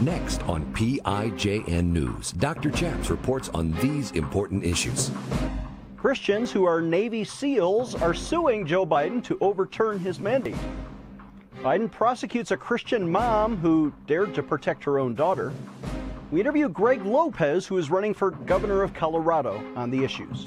Next on PIJN News, Dr. Chaps reports on these important issues. Christians who are Navy SEALs are suing Joe Biden to overturn his mandate. Biden prosecutes a Christian mom who dared to protect her own daughter. We interview Greg Lopez, who is running for governor of Colorado, on the issues.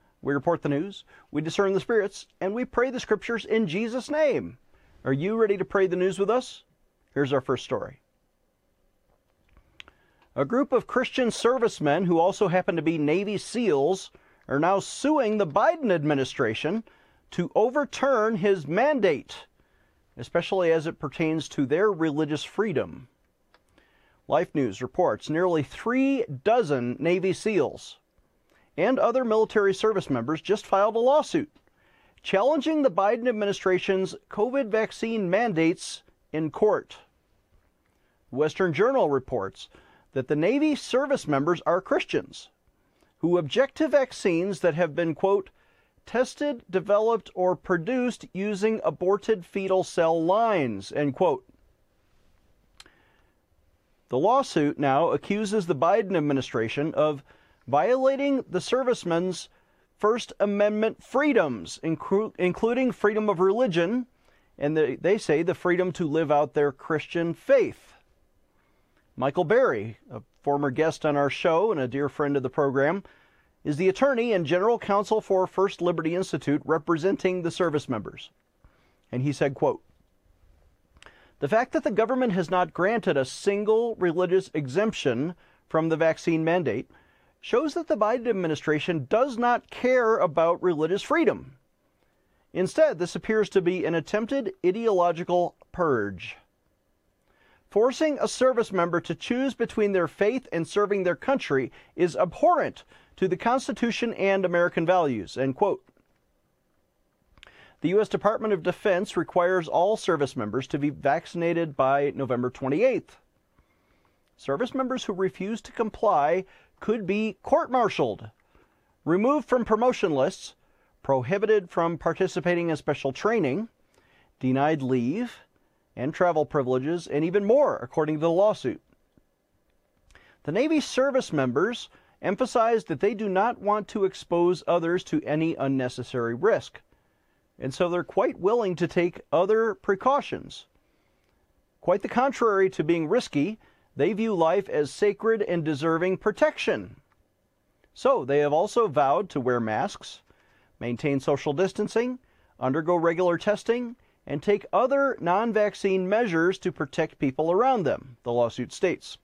We report the news, we discern the spirits, and we pray the scriptures in Jesus' name. Are you ready to pray the news with us? Here's our first story. A group of Christian servicemen who also happen to be Navy SEALs are now suing the Biden administration to overturn his mandate, especially as it pertains to their religious freedom. Life News reports nearly three dozen Navy SEALs and other military service members just filed a lawsuit challenging the Biden administration's COVID vaccine mandates in court. Western Journal reports that the Navy service members are Christians who object to vaccines that have been, quote, tested, developed, or produced using aborted fetal cell lines, end quote. The lawsuit now accuses the Biden administration of violating the servicemen's First Amendment freedoms, inclu- including freedom of religion, and the, they say the freedom to live out their Christian faith. Michael Berry, a former guest on our show and a dear friend of the program, is the attorney and general counsel for First Liberty Institute representing the service members. And he said, quote, the fact that the government has not granted a single religious exemption from the vaccine mandate shows that the Biden administration does not care about religious freedom. Instead, this appears to be an attempted ideological purge. Forcing a service member to choose between their faith and serving their country is abhorrent to the Constitution and American values. End quote. The U.S. Department of Defense requires all service members to be vaccinated by November 28th. Service members who refuse to comply could be court martialed, removed from promotion lists, prohibited from participating in special training, denied leave and travel privileges, and even more, according to the lawsuit. The Navy service members emphasized that they do not want to expose others to any unnecessary risk, and so they're quite willing to take other precautions. Quite the contrary to being risky, they view life as sacred and deserving protection. So they have also vowed to wear masks, maintain social distancing, undergo regular testing, and take other non vaccine measures to protect people around them, the lawsuit states.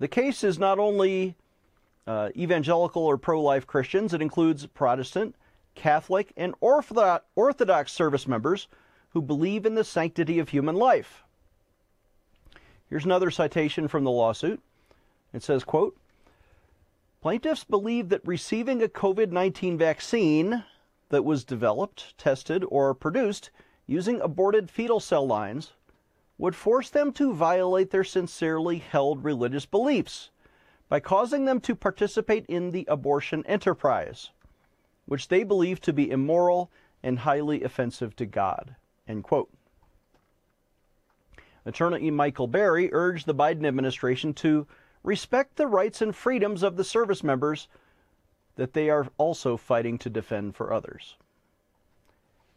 The case is not only uh, evangelical or pro life Christians, it includes Protestant, Catholic, and Orthodox service members who believe in the sanctity of human life. Here's another citation from the lawsuit. It says, quote, Plaintiffs believe that receiving a COVID-19 vaccine that was developed, tested, or produced using aborted fetal cell lines would force them to violate their sincerely held religious beliefs by causing them to participate in the abortion enterprise, which they believe to be immoral and highly offensive to God. End quote. Attorney Michael Berry urged the Biden administration to respect the rights and freedoms of the service members that they are also fighting to defend for others.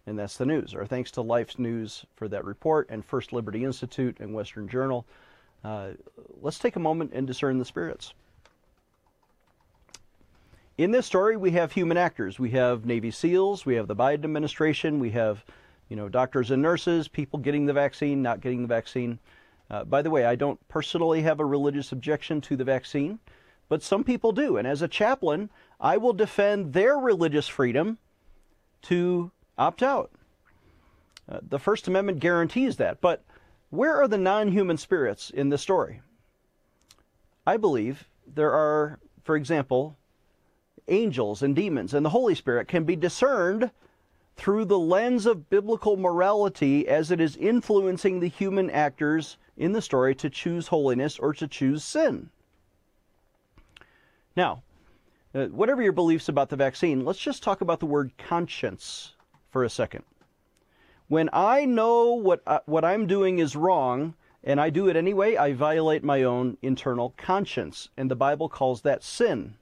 And that's the news. Our thanks to Life's News for that report and First Liberty Institute and Western Journal. Uh, let's take a moment and discern the spirits. In this story, we have human actors. We have Navy SEALs, we have the Biden administration, we have you know, doctors and nurses, people getting the vaccine, not getting the vaccine. Uh, by the way, I don't personally have a religious objection to the vaccine, but some people do. And as a chaplain, I will defend their religious freedom to opt out. Uh, the First Amendment guarantees that. But where are the non human spirits in this story? I believe there are, for example, angels and demons, and the Holy Spirit can be discerned through the lens of biblical morality as it is influencing the human actors in the story to choose holiness or to choose sin. Now, uh, whatever your beliefs about the vaccine, let's just talk about the word conscience for a second. When I know what uh, what I'm doing is wrong and I do it anyway, I violate my own internal conscience, and the Bible calls that sin.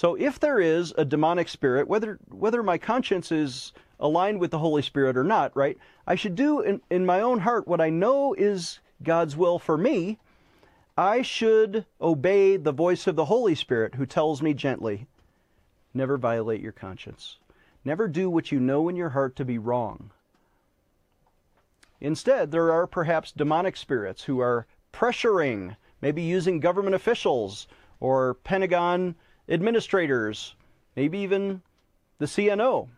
So if there is a demonic spirit, whether whether my conscience is aligned with the Holy Spirit or not, right? I should do in, in my own heart what I know is God's will for me. I should obey the voice of the Holy Spirit who tells me gently, never violate your conscience. Never do what you know in your heart to be wrong. Instead, there are perhaps demonic spirits who are pressuring, maybe using government officials or Pentagon administrators, maybe even the CNO,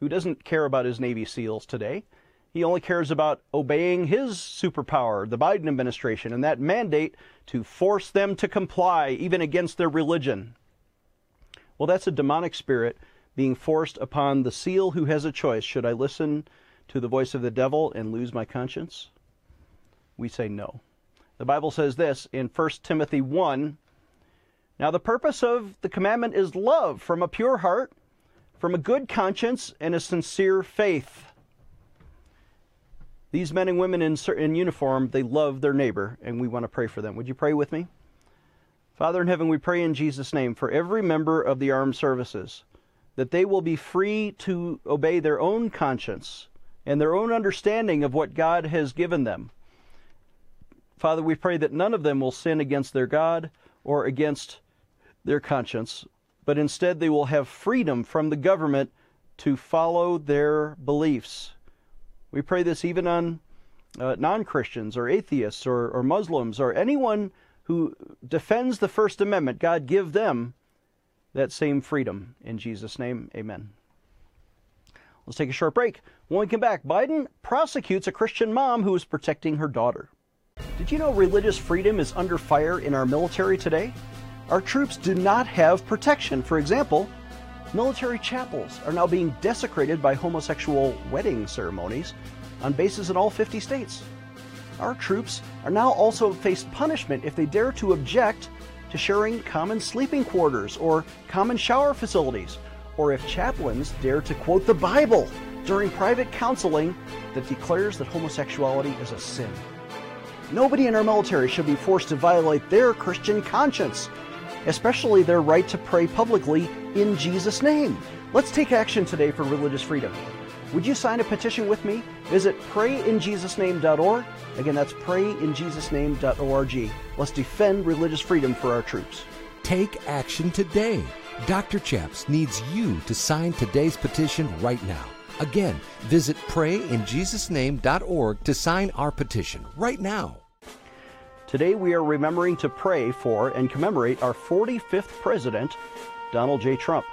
who doesn't care about his Navy SEALs today. He only cares about obeying his superpower, the Biden administration, and that mandate to force them to comply, even against their religion. Well, that's a demonic spirit being forced upon the SEAL who has a choice. Should I listen to the voice of the devil and lose my conscience? We say no. The Bible says this in 1 Timothy 1 Now, the purpose of the commandment is love from a pure heart, from a good conscience, and a sincere faith. These men and women in, in uniform, they love their neighbor, and we want to pray for them. Would you pray with me? Father in heaven, we pray in Jesus' name for every member of the armed services that they will be free to obey their own conscience and their own understanding of what God has given them. Father, we pray that none of them will sin against their God or against their conscience, but instead they will have freedom from the government to follow their beliefs. We pray this even on uh, non Christians or atheists or, or Muslims or anyone who defends the First Amendment. God, give them that same freedom. In Jesus' name, amen. Let's take a short break. When we come back, Biden prosecutes a Christian mom who is protecting her daughter. Did you know religious freedom is under fire in our military today? Our troops do not have protection. For example, military chapels are now being desecrated by homosexual wedding ceremonies on bases in all 50 states. Our troops are now also faced punishment if they dare to object to sharing common sleeping quarters or common shower facilities, or if chaplains dare to quote the Bible during private counseling that declares that homosexuality is a sin. Nobody in our military should be forced to violate their Christian conscience, especially their right to pray publicly in Jesus' name. Let's take action today for religious freedom. Would you sign a petition with me? Visit prayinjesusname.org. Again, that's prayinjesusname.org. Let's defend religious freedom for our troops. Take action today. Dr. Chaps needs you to sign today's petition right now. Again, visit prayinjesusname.org to sign our petition right now. Today we are remembering to pray for and commemorate our 45th president, Donald J. Trump,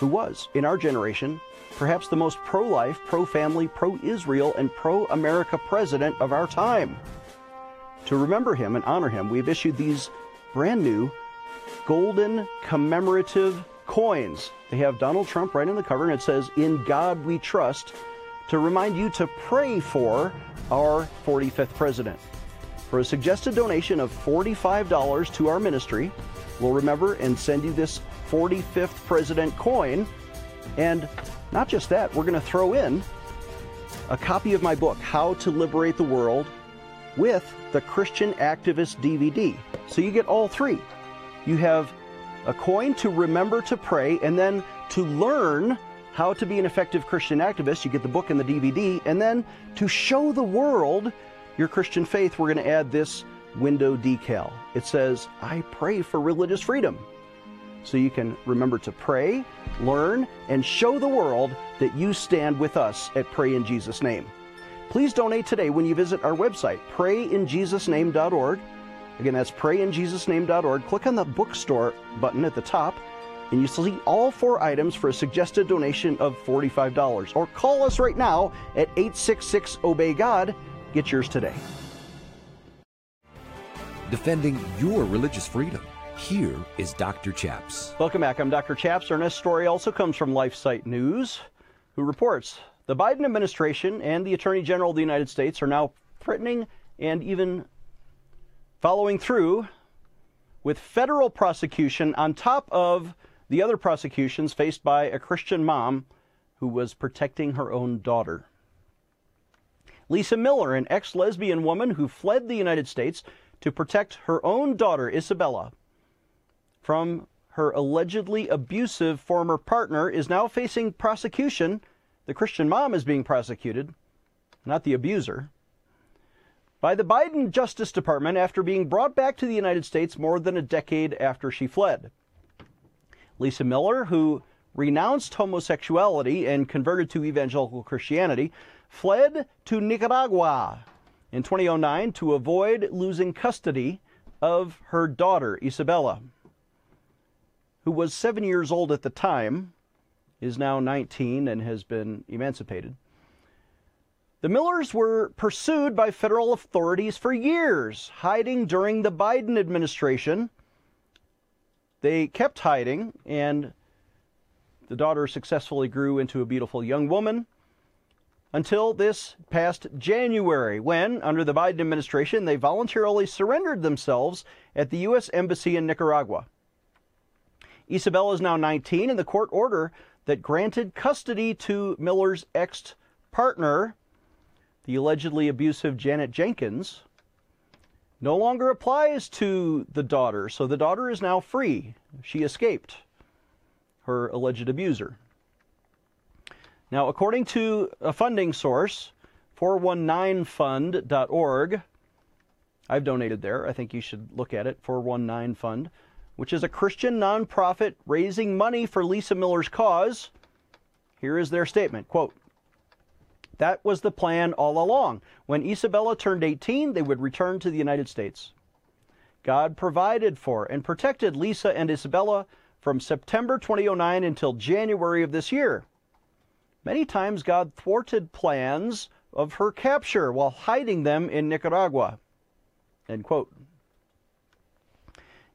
who was, in our generation, perhaps the most pro life, pro family, pro Israel, and pro America president of our time. To remember him and honor him, we've issued these brand new golden commemorative coins. They have Donald Trump right on the cover, and it says, In God We Trust, to remind you to pray for our 45th president. For a suggested donation of $45 to our ministry, we'll remember and send you this 45th president coin. And not just that, we're going to throw in a copy of my book, How to Liberate the World, with the Christian Activist DVD. So you get all three. You have a coin to remember to pray, and then to learn how to be an effective Christian activist, you get the book and the DVD, and then to show the world your Christian faith, we're going to add this window decal. It says, I pray for religious freedom. So you can remember to pray, learn, and show the world that you stand with us at Pray in Jesus' Name. Please donate today when you visit our website, prayinjesusname.org. Again, that's prayinjesusname.org. Click on the bookstore button at the top, and you see all four items for a suggested donation of $45. Or call us right now at 866 Obey God. Get yours today. defending your religious freedom. Here is Dr. Chaps. Welcome back. I'm Dr. Chaps. Our next story also comes from LifeSite News, who reports the Biden administration and the Attorney General of the United States are now threatening and even following through with federal prosecution on top of the other prosecutions faced by a Christian mom who was protecting her own daughter. Lisa Miller, an ex lesbian woman who fled the United States to protect her own daughter, Isabella, from her allegedly abusive former partner, is now facing prosecution. The Christian mom is being prosecuted, not the abuser, by the Biden Justice Department after being brought back to the United States more than a decade after she fled. Lisa Miller, who renounced homosexuality and converted to evangelical Christianity, fled to Nicaragua in 2009 to avoid losing custody of her daughter, Isabella, who was seven years old at the time, is now 19 and has been emancipated. The Millers were pursued by federal authorities for years, hiding during the Biden administration. They kept hiding, and the daughter successfully grew into a beautiful young woman until this past January, when, under the Biden administration, they voluntarily surrendered themselves at the U.S. Embassy in Nicaragua. Isabella is now 19, and the court order that granted custody to Miller's ex partner the allegedly abusive Janet Jenkins, no longer applies to the daughter. So the daughter is now free. She escaped her alleged abuser. Now, according to a funding source, 419fund.org, I've donated there. I think you should look at it, 419 Fund, which is a Christian nonprofit raising money for Lisa Miller's cause. Here is their statement, quote, that was the plan all along. When Isabella turned 18, they would return to the United States. God provided for and protected Lisa and Isabella from September 2009 until January of this year. Many times God thwarted plans of her capture while hiding them in Nicaragua. End quote.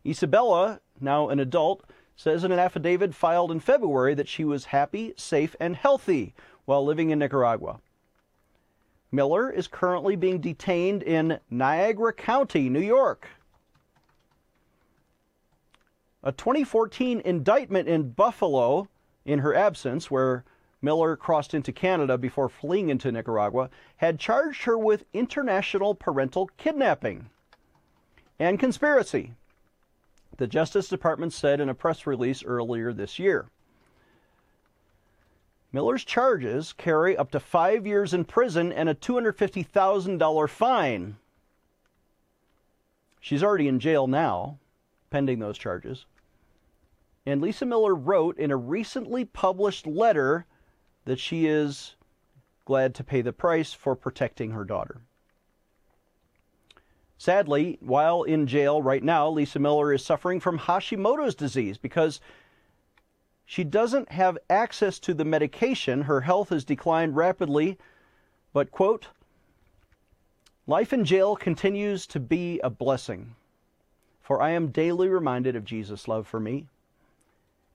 Isabella, now an adult, says in an affidavit filed in February that she was happy, safe, and healthy while living in Nicaragua. Miller is currently being detained in Niagara County, New York. A 2014 indictment in Buffalo, in her absence, where Miller crossed into Canada before fleeing into Nicaragua, had charged her with international parental kidnapping and conspiracy, the Justice Department said in a press release earlier this year. Miller's charges carry up to five years in prison and a $250,000 fine. She's already in jail now, pending those charges. And Lisa Miller wrote in a recently published letter that she is glad to pay the price for protecting her daughter. Sadly, while in jail right now, Lisa Miller is suffering from Hashimoto's disease because she doesn't have access to the medication. Her health has declined rapidly, but, quote, life in jail continues to be a blessing, for I am daily reminded of Jesus' love for me,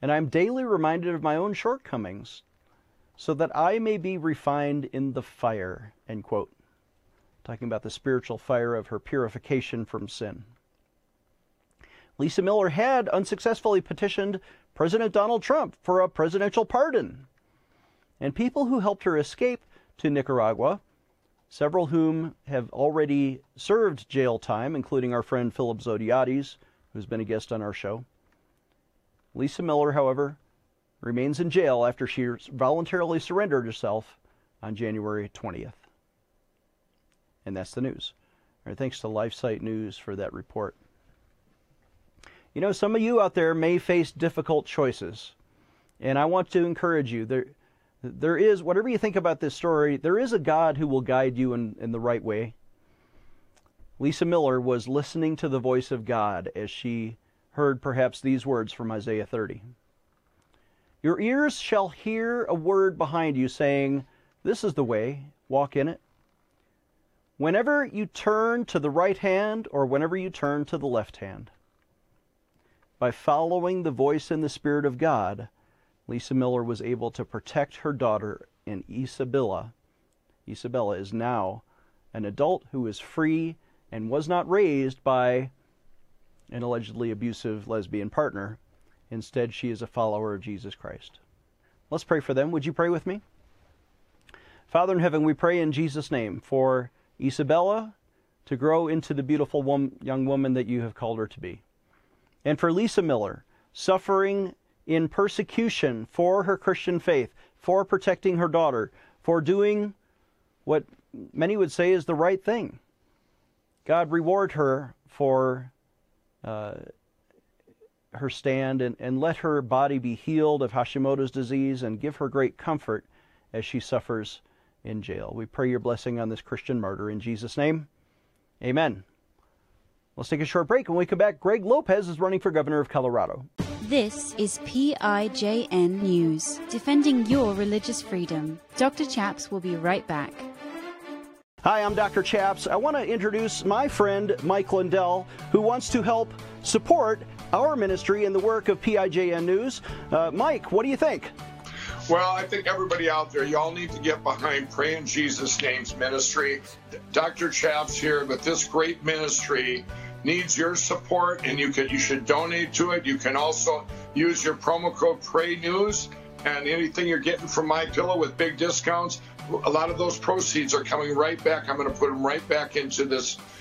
and I am daily reminded of my own shortcomings, so that I may be refined in the fire, end quote. Talking about the spiritual fire of her purification from sin. Lisa Miller had unsuccessfully petitioned President Donald Trump for a presidential pardon. And people who helped her escape to Nicaragua, several whom have already served jail time, including our friend Philip Zodhiates, who's been a guest on our show. Lisa Miller, however, remains in jail after she voluntarily surrendered herself on January 20th. And that's the news. Thanks to LifeSite News for that report. You know, some of you out there may face difficult choices. And I want to encourage you. There, there is, whatever you think about this story, there is a God who will guide you in, in the right way. Lisa Miller was listening to the voice of God as she heard perhaps these words from Isaiah 30. Your ears shall hear a word behind you saying, This is the way, walk in it. whenever you turn to the right hand or whenever you turn to the left hand. By following the voice and the Spirit of God, Lisa Miller was able to protect her daughter, and Isabella. Isabella is now an adult who is free and was not raised by an allegedly abusive lesbian partner. Instead, she is a follower of Jesus Christ. Let's pray for them. Would you pray with me? Father in heaven, we pray in Jesus' name for Isabella to grow into the beautiful young woman that you have called her to be. And for Lisa Miller, suffering in persecution for her Christian faith, for protecting her daughter, for doing what many would say is the right thing. God reward her for uh, her stand and, and let her body be healed of Hashimoto's disease and give her great comfort as she suffers in jail. We pray your blessing on this Christian martyr in Jesus' name. Amen. Let's take a short break. When we come back, Greg Lopez is running for governor of Colorado. This is PIJN News, defending your religious freedom. Dr. Chaps will be right back. Hi, I'm Dr. Chaps. I want to introduce my friend Mike Lindell, who wants to help support our ministry and the work of PIJN News. Uh, Mike, what do you think? Well, I think everybody out there, y'all need to get behind Pray in Jesus' Name's ministry. Dr. Chaps here but this great ministry needs your support, and you can you should donate to it. You can also use your promo code Pray News, and anything you're getting from My Pillow with big discounts, a lot of those proceeds are coming right back. I'm going to put them right back into this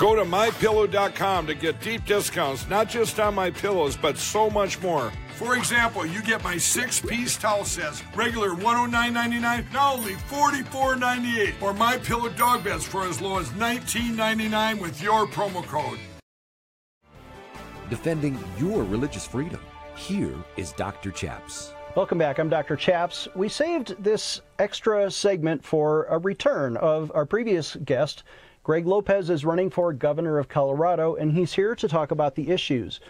Go to mypillow.com to get deep discounts, not just on my pillows, but so much more. For example, you get my six piece towel sets, regular $109.99, now only $44.98, or my pillow dog beds for as low as $19.99 with your promo code. Defending your religious freedom. Here is Dr. Chaps. Welcome back. I'm Dr. Chaps. We saved this extra segment for a return of our previous guest, Greg Lopez is running for governor of Colorado, and he's here to talk about the issues.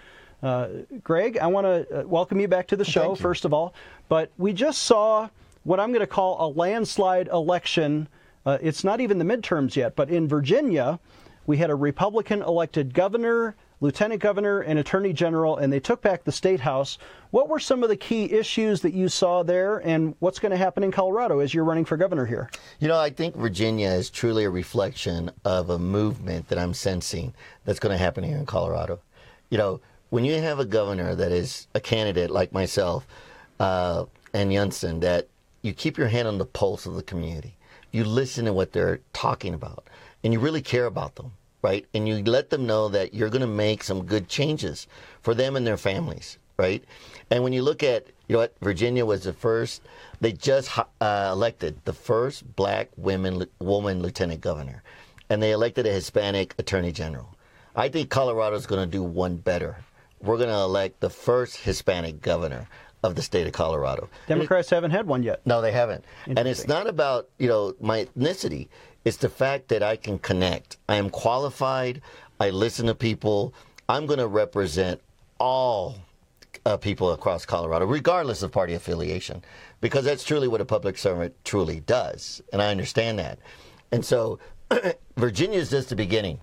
Uh, Greg, I want to uh, welcome you back to the show, first of all. But we just saw what I'm going to call a landslide election. Uh, it's not even the midterms yet, but in Virginia, we had a Republican elected governor lieutenant governor and attorney general, and they took back the state house. What were some of the key issues that you saw there, and what's going to happen in Colorado as you're running for governor here? You know, I think Virginia is truly a reflection of a movement that I'm sensing that's going to happen here in Colorado. You know, when you have a governor that is a candidate like myself uh, and Youngkin, that you keep your hand on the pulse of the community, you listen to what they're talking about, and you really care about them right? And you let them know that you're going to make some good changes for them and their families, right? And when you look at, you know what, Virginia was the first, they just uh, elected the first black women, woman lieutenant governor, and they elected a Hispanic attorney general. I think Colorado is going to do one better. We're going to elect the first Hispanic governor of the state of Colorado. Democrats it, haven't had one yet. No, they haven't. And it's not about, you know, my ethnicity. It's the fact that I can connect. I am qualified. I listen to people. I'm going to represent all uh, people across Colorado, regardless of party affiliation, because that's truly what a public servant truly does. And I understand that. And so Virginia is just the beginning.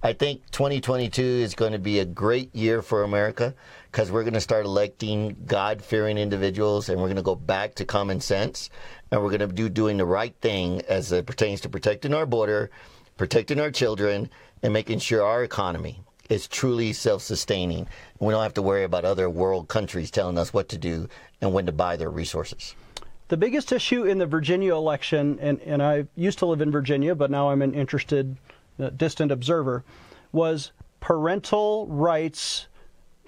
I think 2022 is going to be a great year for America because we're going to start electing God fearing individuals and we're going to go back to common sense and we're going to do doing the right thing as it pertains to protecting our border, protecting our children, and making sure our economy is truly self sustaining. We don't have to worry about other world countries telling us what to do and when to buy their resources. The biggest issue in the Virginia election, and, and I used to live in Virginia, but now I'm interested, distant observer, was parental rights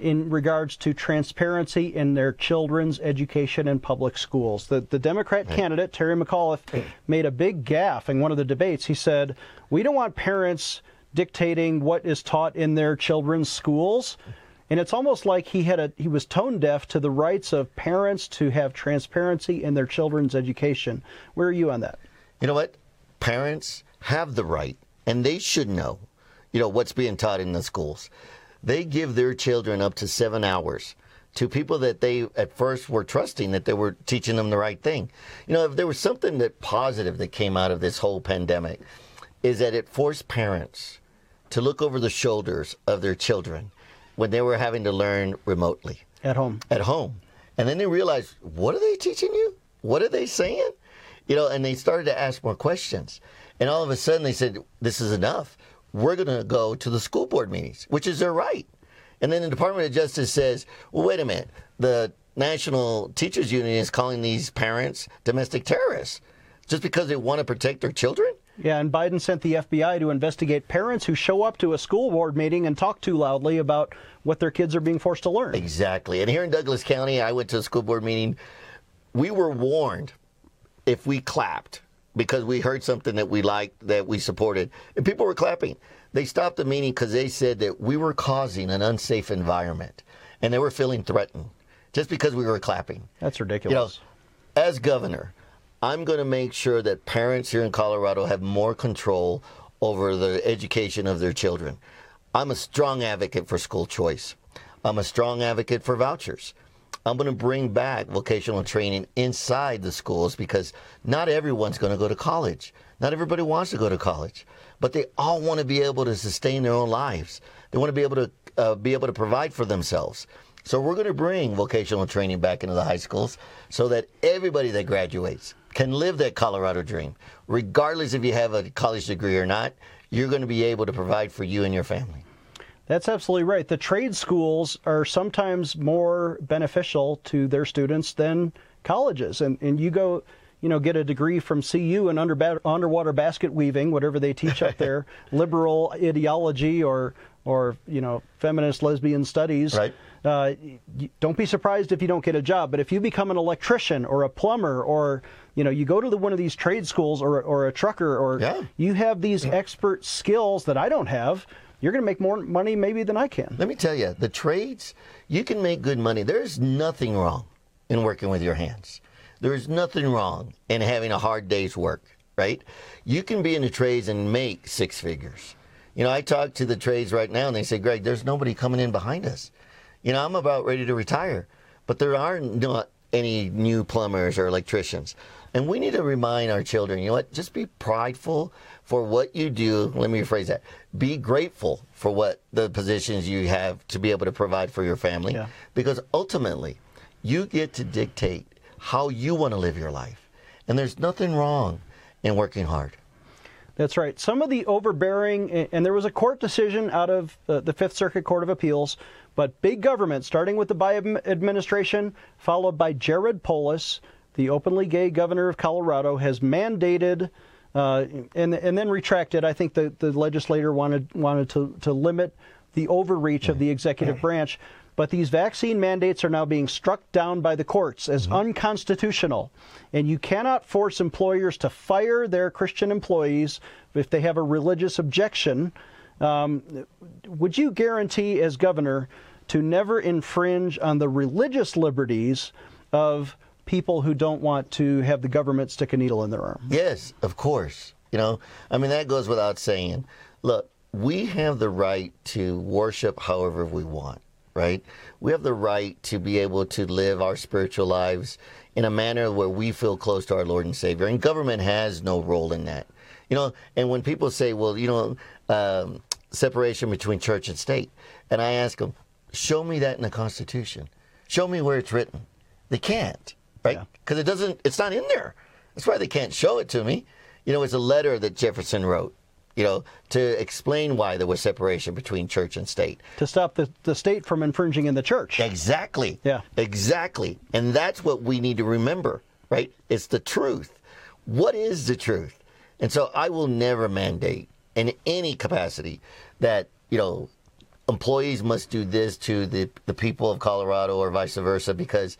in regards to transparency in their children's education in public schools. The, the Democrat right. candidate, Terry McAuliffe, made a big gaffe in one of the debates. He said, We don't want parents dictating what is taught in their children's schools. And it's almost like he had a he was tone deaf to the rights of parents to have transparency in their children's education. Where are you on that? You know what? Parents have the right and they should know, you know, what's being taught in the schools. They give their children up to 7 hours to people that they at first were trusting that they were teaching them the right thing. You know, if there was something that positive that came out of this whole pandemic is that it forced parents to look over the shoulders of their children when they were having to learn remotely. At home. At home. And then they realized, what are they teaching you? What are they saying? You know, and they started to ask more questions. And all of a sudden they said, this is enough. We're going to go to the school board meetings, which is their right. And then the Department of Justice says, well, wait a minute. The National Teachers Union is calling these parents domestic terrorists just because they want to protect their children? Yeah, and Biden sent the FBI to investigate parents who show up to a school board meeting and talk too loudly about what their kids are being forced to learn. Exactly. And here in Douglas County, I went to a school board meeting. We were warned if we clapped because we heard something that we liked, that we supported, and people were clapping. They stopped the meeting because they said that we were causing an unsafe environment and they were feeling threatened just because we were clapping. That's ridiculous. You know, as governor, I'm going to make sure that parents here in Colorado have more control over the education of their children. I'm a strong advocate for school choice. I'm a strong advocate for vouchers. I'm going to bring back vocational training inside the schools because not everyone's going to go to college. Not everybody wants to go to college, but they all want to be able to sustain their own lives. They want to be able to uh, be able to provide for themselves. So we're going to bring vocational training back into the high schools so that everybody that graduates can live that Colorado dream. Regardless if you have a college degree or not, you're going to be able to provide for you and your family. That's absolutely right. The trade schools are sometimes more beneficial to their students than colleges. And, and you go, you know, get a degree from CU in under, underwater basket weaving, whatever they teach up there, liberal ideology or, or, you know, feminist lesbian studies. Right uh, don't be surprised if you don't get a job. But if you become an electrician or a plumber or you know you go to the, one of these trade schools or, or a trucker or yeah. you have these yeah. expert skills that I don't have, you're going to make more money maybe than I can. Let me tell you, the trades you can make good money. There's nothing wrong in working with your hands. There's nothing wrong in having a hard day's work, right? You can be in the trades and make six figures. You know, I talk to the trades right now and they say, Greg, there's nobody coming in behind us. You know, I'm about ready to retire, but there are not any new plumbers or electricians. And we need to remind our children, you know what, just be prideful for what you do. Let me rephrase that. Be grateful for what the positions you have to be able to provide for your family. Yeah. Because ultimately, you get to dictate how you want to live your life. And there's nothing wrong in working hard. That's right. Some of the overbearing, and there was a court decision out of uh, the Fifth Circuit Court of Appeals but big government, starting with the Biden administration, followed by Jared Polis, the openly gay governor of Colorado, has mandated uh, and and then retracted. I think the, the legislator wanted wanted to, to limit the overreach of the executive branch. But these vaccine mandates are now being struck down by the courts as mm-hmm. unconstitutional. And you cannot force employers to fire their Christian employees if they have a religious objection um, would you guarantee, as governor, to never infringe on the religious liberties of people who don't want to have the government stick a needle in their arm? Yes, of course. You know, I mean, that goes without saying. Look, we have the right to worship however we want, right? We have the right to be able to live our spiritual lives in a manner where we feel close to our Lord and Savior. And government has no role in that. You know, and when people say, well, you know, um, separation between church and state. And I ask them, show me that in the Constitution. Show me where it's written. They can't, right? Because it doesn't. It's not in there. That's why they can't show it to me. You know, it's a letter that Jefferson wrote. You know, to explain why there was separation between church and state. To stop the, the state from infringing in the church. Exactly. Yeah. Exactly. And that's what we need to remember, right? It's the truth. What is the truth? And so I will never mandate in any capacity that, you know, employees must do this to the, the people of Colorado or vice versa because,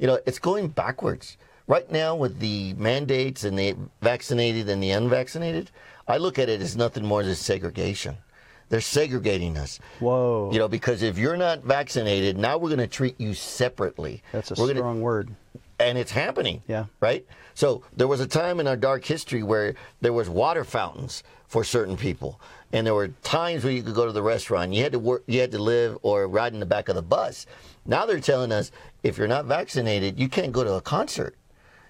you know, it's going backwards. Right now, with the mandates and the vaccinated and the unvaccinated, I look at it as nothing more than segregation. They're segregating us. Whoa. You know, because if you're not vaccinated, now we're going to treat you separately. That's a We're gonna- strong word. and it's happening. Yeah. Right. So there was a time in our dark history where there was water fountains for certain people, and there were times where you could go to the restaurant. You had to work. You had to live or ride in the back of the bus. Now they're telling us if you're not vaccinated, you can't go to a concert.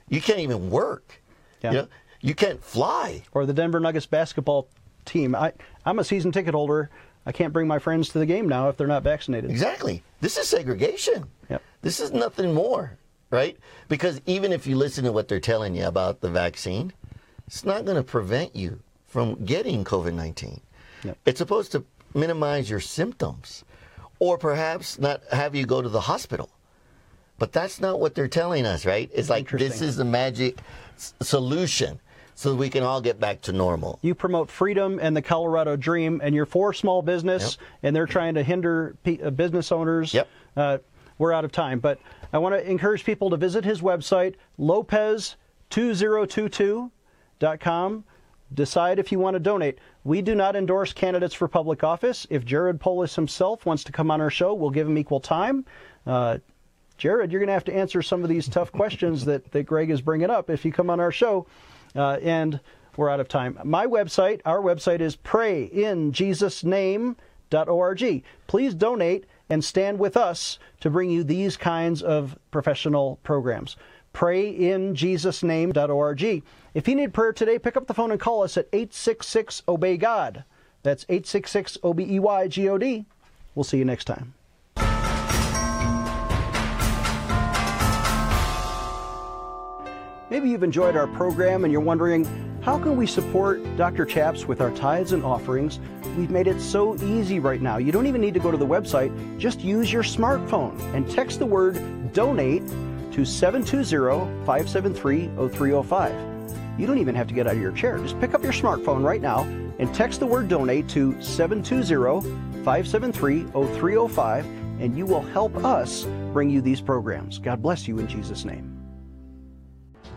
You can't even work. Yeah. You know, you can't fly. Or the Denver Nuggets basketball team. I, I'm a season ticket holder. I can't bring my friends to the game now if they're not vaccinated. Exactly. This is segregation. Yep. This is nothing more, right? Because even if you listen to what they're telling you about the vaccine, it's not going to prevent you from getting COVID 19. Yep. It's supposed to minimize your symptoms or perhaps not have you go to the hospital. But that's not what they're telling us, right? It's like this is the magic s- solution so we can all get back to normal. You promote freedom and the Colorado dream, and you're for small business, and they're trying to hinder pe- uh, business owners. Yep. Uh, we're out of time, but I want to encourage people to visit his website, lopez2022.com. Decide if you want to donate. We do not endorse candidates for public office. If Jared Polis himself wants to come on our show, we'll give him equal time. Uh, Jared, you're going to have to answer some of these tough questions that, that Greg is bringing up if you come on our show. Uh, and we're out of time. My website, our website is prayinjesusname.org. Please donate and stand with us to bring you these kinds of professional programs. Prayinjesusname.org. If you need prayer today, pick up the phone and call us at 866 Obey God. That's 866 O B E Y G O D. We'll see you next time. Maybe you've enjoyed our program and you're wondering, how can we support Dr. Chaps with our tithes and offerings? We've made it so easy right now. You don't even need to go to the website. Just use your smartphone and text the word donate to 720-573-0305. You don't even have to get out of your chair. Just pick up your smartphone right now and text the word donate to 720-573-0305 and you will help us bring you these programs. God bless you in Jesus' name.